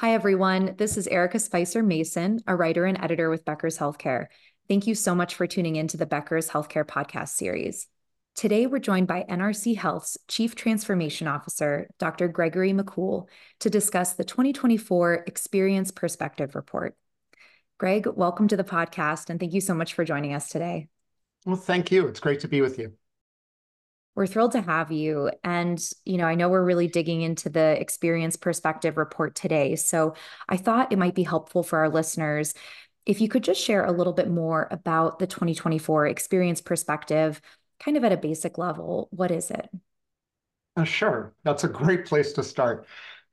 Hi, everyone. This is Erica Spicer Mason, a writer and editor with Becker's Healthcare. Thank you so much for tuning in to the Becker's Healthcare podcast series. Today, we're joined by NRC Health's Chief Transformation Officer, Dr. Gregory Makoul, to discuss the 2024 Experience Perspective Report. Greg, welcome to the podcast, and thank you so much for joining us today. Well, thank you. It's great to be with you. We're thrilled to have you. And, you know, I know we're really digging into the experience perspective report today. So I thought it might be helpful for our listeners if you could just share a little bit more about the 2024 experience perspective, kind of at a basic level. What is it? Uh, sure. That's a great place to start.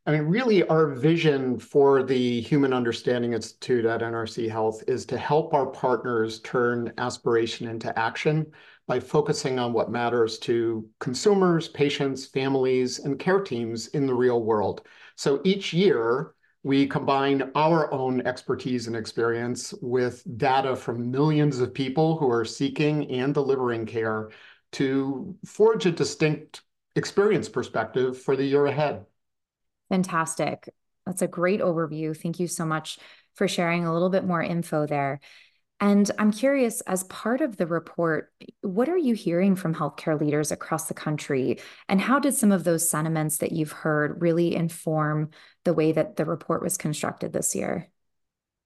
I mean, really, our vision for the Human Understanding Institute at NRC Health is to help our partners turn aspiration into action by focusing on what matters to consumers, patients, families, and care teams in the real world. So each year, we combine our own expertise and experience with data from millions of people who are seeking and delivering care to forge a distinct experience perspective for the year ahead. Fantastic. That's a great overview. Thank you so much for sharing a little bit more info there. And I'm curious, as part of the report, what are you hearing from healthcare leaders across the country? And how did some of those sentiments that you've heard really inform the way that the report was constructed this year?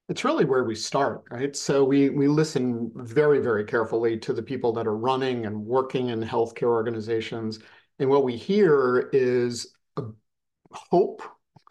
It's really where we start, right? So we we listen very, very carefully to the people that are running and working in healthcare organizations. And what we hear is a hope,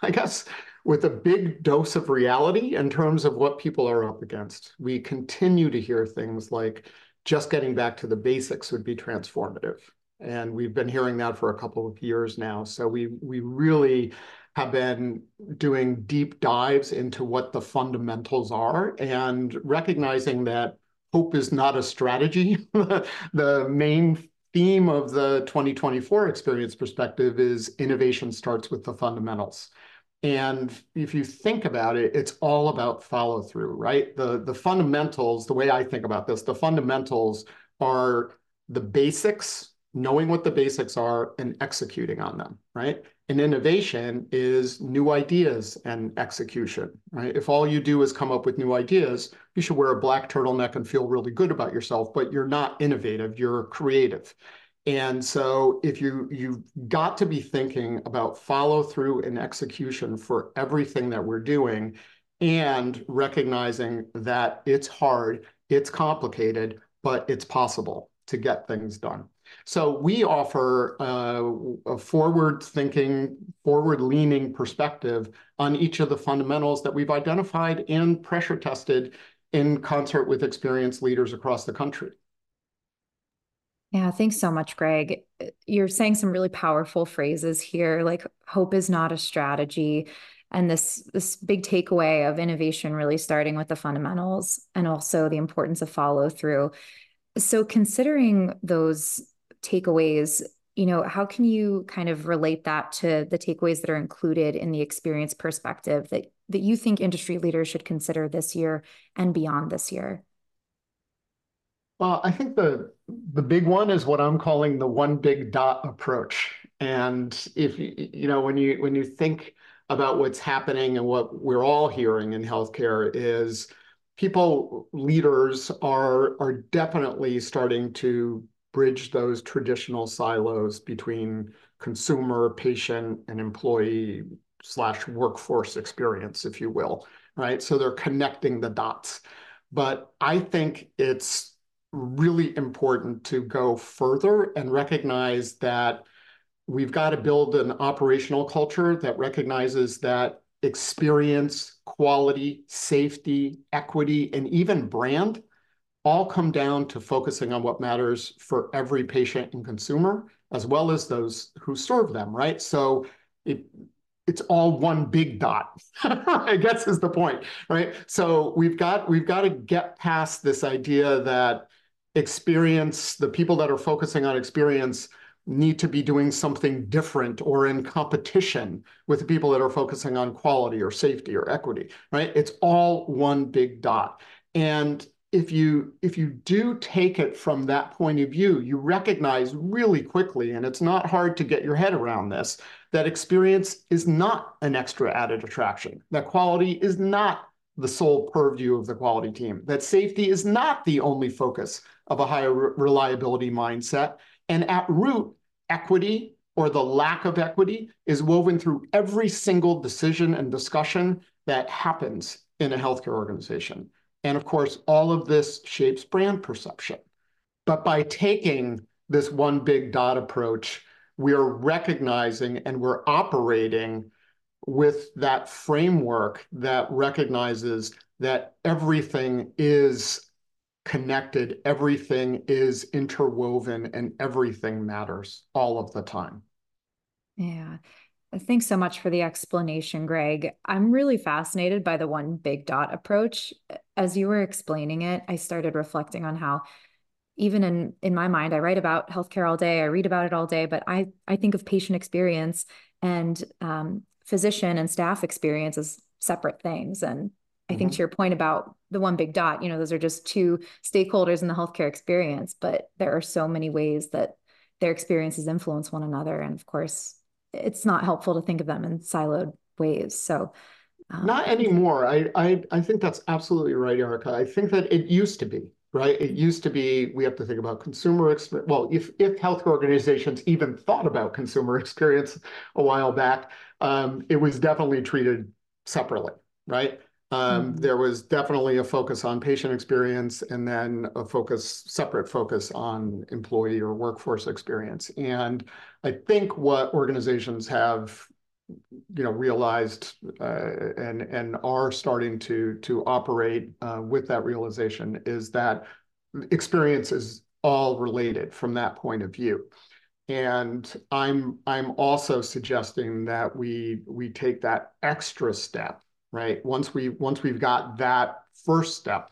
I guess, with a big dose of reality in terms of what people are up against. We continue to hear things like just getting back to the basics would be transformative. And we've been hearing that for a couple of years now. So we we really have been doing deep dives into what the fundamentals are and recognizing that hope is not a strategy. the main theme of the 2024 experience perspective is innovation starts with the fundamentals. And if you think about it, it's all about follow through, right? The, the fundamentals, the way I think about this, the fundamentals are the basics, knowing what the basics are and executing on them, right? And innovation is new ideas and execution, right? If all you do is come up with new ideas, you should wear a black turtleneck and feel really good about yourself, but you're not innovative, you're creative. And so if you you've got to be thinking about follow through and execution for everything that we're doing and recognizing that it's hard, it's complicated, but it's possible to get things done. So we offer uh, a forward-thinking, forward-leaning perspective on each of the fundamentals that we've identified and pressure tested in concert with experienced leaders across the country. Yeah, thanks so much, Greg. You're saying some really powerful phrases here, like hope is not a strategy. And this this big takeaway of innovation really starting with the fundamentals and also the importance of follow through. So considering those takeaways, you know, how can you kind of relate that to the takeaways that are included in the experience perspective that that you think industry leaders should consider this year and beyond this year? Well, I think the the big one is what I'm calling the one big dot approach. And if you know when you when you think about what's happening and what we're all hearing in healthcare is people leaders are are definitely starting to bridge those traditional silos between consumer, patient, and employee slash workforce experience, if you will, right? So they're connecting the dots. But I think it's really important to go further and recognize that we've got to build an operational culture that recognizes that experience, quality, safety, equity, and even brand all come down to focusing on what matters for every patient and consumer, as well as those who serve them, right? So it, it's all one big dot, I guess is the point, right? So we've got we've got to get past this idea that experience, the people that are focusing on experience need to be doing something different or in competition with the people that are focusing on quality or safety or equity, right? It's all one big dot. And if you if you do take it from that point of view, you recognize really quickly, and it's not hard to get your head around this, that experience is not an extra added attraction, that quality is not the sole purview of the quality team, that safety is not the only focus of a higher reliability mindset. And at root, equity or the lack of equity is woven through every single decision and discussion that happens in a healthcare organization. And of course, all of this shapes brand perception. But by taking this one big dot approach, we're recognizing and we're operating with that framework that recognizes that everything is connected, everything is interwoven, and everything matters all of the time. Yeah. Thanks so much for the explanation, Greg. I'm really fascinated by the one big dot approach. As you were explaining it, I started reflecting on how even in in my mind, I write about healthcare all day, I read about it all day, but I I think of patient experience and um, physician and staff experience as separate things. And I think mm-hmm. to your point about the one big dot, you know, those are just two stakeholders in the healthcare experience, but there are so many ways that their experiences influence one another. And of course, it's not helpful to think of them in siloed ways. So um, not anymore. I, I I think that's absolutely right, Erica. I think that it used to be right? It used to be we have to think about consumer experience. Well, if if healthcare organizations even thought about consumer experience a while back, um, it was definitely treated separately, right? Um, mm-hmm. There was definitely a focus on patient experience and then a focus, separate focus on employee or workforce experience. And I think what organizations have you know realized uh, and and are starting to to operate uh, with that realization is that experience is all related from that point of view and i'm i'm also suggesting that we we take that extra step right once we once we've got that first step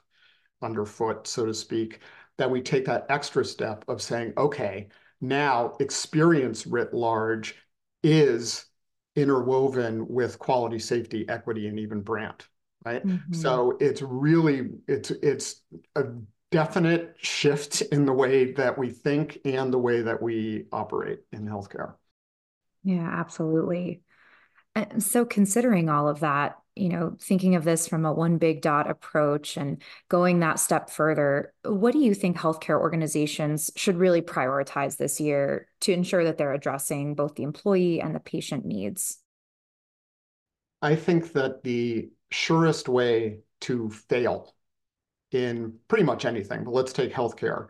underfoot so to speak that we take that extra step of saying okay now experience writ large is interwoven with quality, safety, equity, and even brand, right? Mm-hmm. So it's really it's it's a definite shift in the way that we think and the way that we operate in healthcare. Yeah, absolutely. And so considering all of that, you know, thinking of this from a one big dot approach and going that step further, what do you think healthcare organizations should really prioritize this year to ensure that they're addressing both the employee and the patient needs? I think that the surest way to fail in pretty much anything, but let's take healthcare,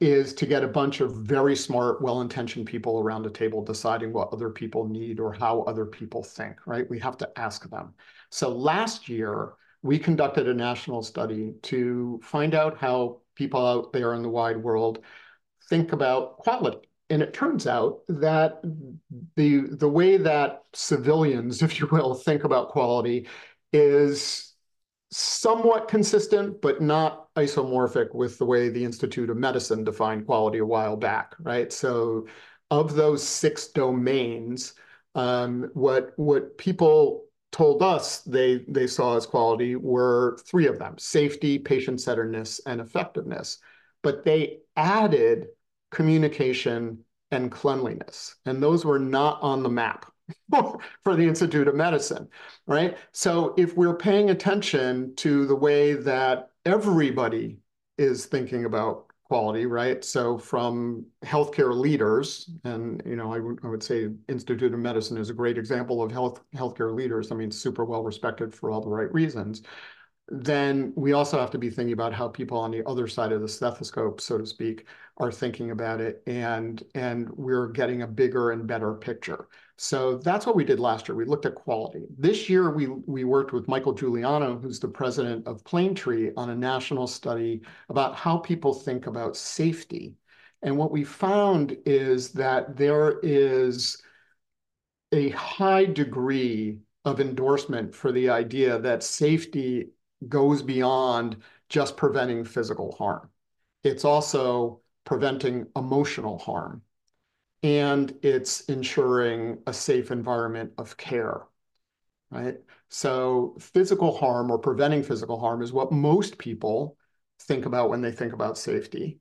is to get a bunch of very smart, well-intentioned people around a table deciding what other people need or how other people think, right? We have to ask them. So last year, we conducted a national study to find out how people out there in the wide world think about quality. And it turns out that the, the way that civilians, if you will, think about quality is somewhat consistent, but not isomorphic with the way the Institute of Medicine defined quality a while back, right? So of those six domains, um, what what people told us they they saw as quality were three of them: safety, patient-centeredness, and effectiveness. But they added communication and cleanliness, and those were not on the map for the Institute of Medicine, right? So if we're paying attention to the way that everybody is thinking about quality, right? So from healthcare leaders, and you know, I, I would say Institute of Medicine is a great example of health healthcare leaders. I mean, super well respected for all the right reasons then we also have to be thinking about how people on the other side of the stethoscope, so to speak, are thinking about it, and and we're getting a bigger and better picture. So that's what we did last year. We looked at quality. This year, we we worked with Michael Giuliano, who's the president of Planetree, on a national study about how people think about safety. And what we found is that there is a high degree of endorsement for the idea that safety goes beyond just preventing physical harm. It's also preventing emotional harm. And it's ensuring a safe environment of care, right? So physical harm or preventing physical harm is what most people think about when they think about safety.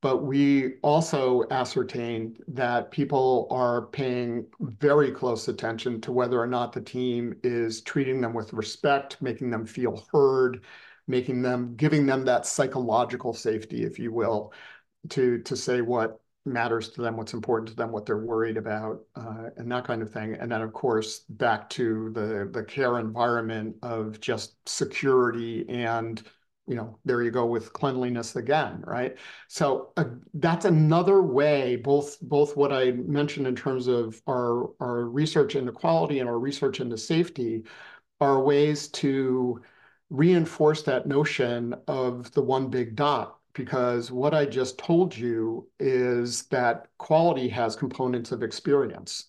But we also ascertained that people are paying very close attention to whether or not the team is treating them with respect, making them feel heard, making them giving them that psychological safety, if you will, to to say what matters to them, what's important to them, what they're worried about, uh, and that kind of thing. And then, of course, back to the the care environment of just security and you know, there you go with cleanliness again, right? So uh, that's another way, both both what I mentioned in terms of our our research into quality and our research into safety, are ways to reinforce that notion of the one big dot. Because what I just told you is that quality has components of experience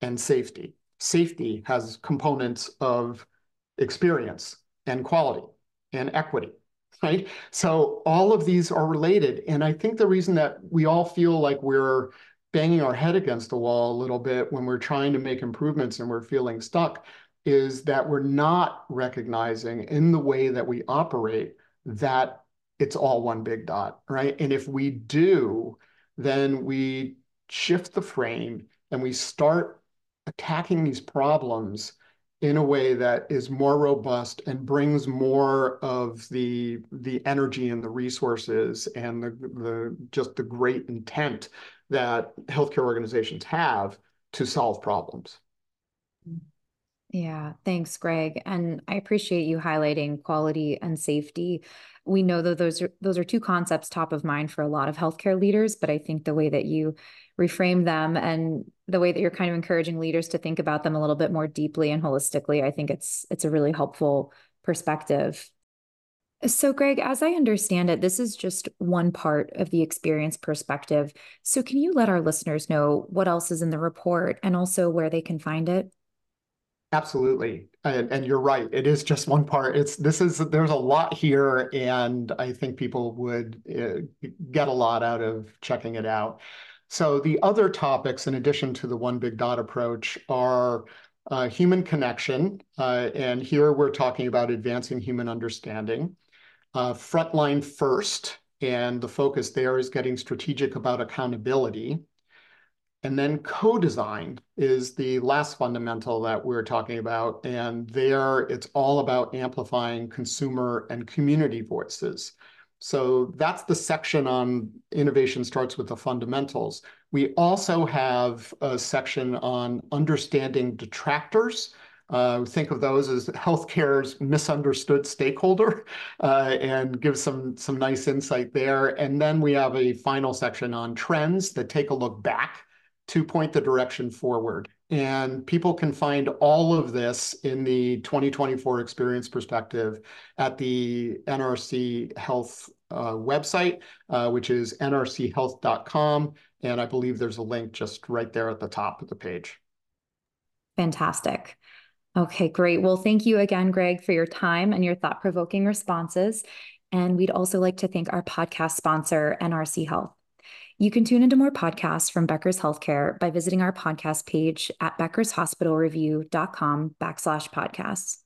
and safety. Safety has components of experience and quality and equity right? So all of these are related. And I think the reason that we all feel like we're banging our head against the wall a little bit when we're trying to make improvements and we're feeling stuck is that we're not recognizing in the way that we operate that it's all one big dot, right? And if we do, then we shift the frame and we start attacking these problems in a way that is more robust and brings more of the the energy and the resources and the, the just the great intent that healthcare organizations have to solve problems. Yeah, thanks, Greg. And I appreciate you highlighting quality and safety. We know that those are those are two concepts top of mind for a lot of healthcare leaders, but I think the way that you reframe them and the way that you're kind of encouraging leaders to think about them a little bit more deeply and holistically, I think it's it's a really helpful perspective. So, Greg, as I understand it, this is just one part of the experience perspective. So, can you let our listeners know what else is in the report and also where they can find it? Absolutely. And, and, you're right. It is just one part. It's this is there's a lot here, and I think people would uh, get a lot out of checking it out. So the other topics, in addition to the one big dot approach, are uh, human connection, uh, and here we're talking about advancing human understanding. Uh, frontline first, and the focus there is getting strategic about accountability. And then co-design is the last fundamental that we're talking about. And there it's all about amplifying consumer and community voices. So that's the section on innovation starts with the fundamentals. We also have a section on understanding detractors. Uh, think of those as healthcare's misunderstood stakeholder uh, and give some, some nice insight there. And then we have a final section on trends that take a look back to point the direction forward. And people can find all of this in the 2024 experience perspective at the NRC Health uh, website, uh, which is nrchealth.com. And I believe there's a link just right there at the top of the page. Fantastic. Okay, great. Well, thank you again, Greg, for your time and your thought provoking responses. And we'd also like to thank our podcast sponsor, NRC Health. You can tune into more podcasts from Becker's Healthcare by visiting our podcast page at beckershospitalreview.com backslash podcasts.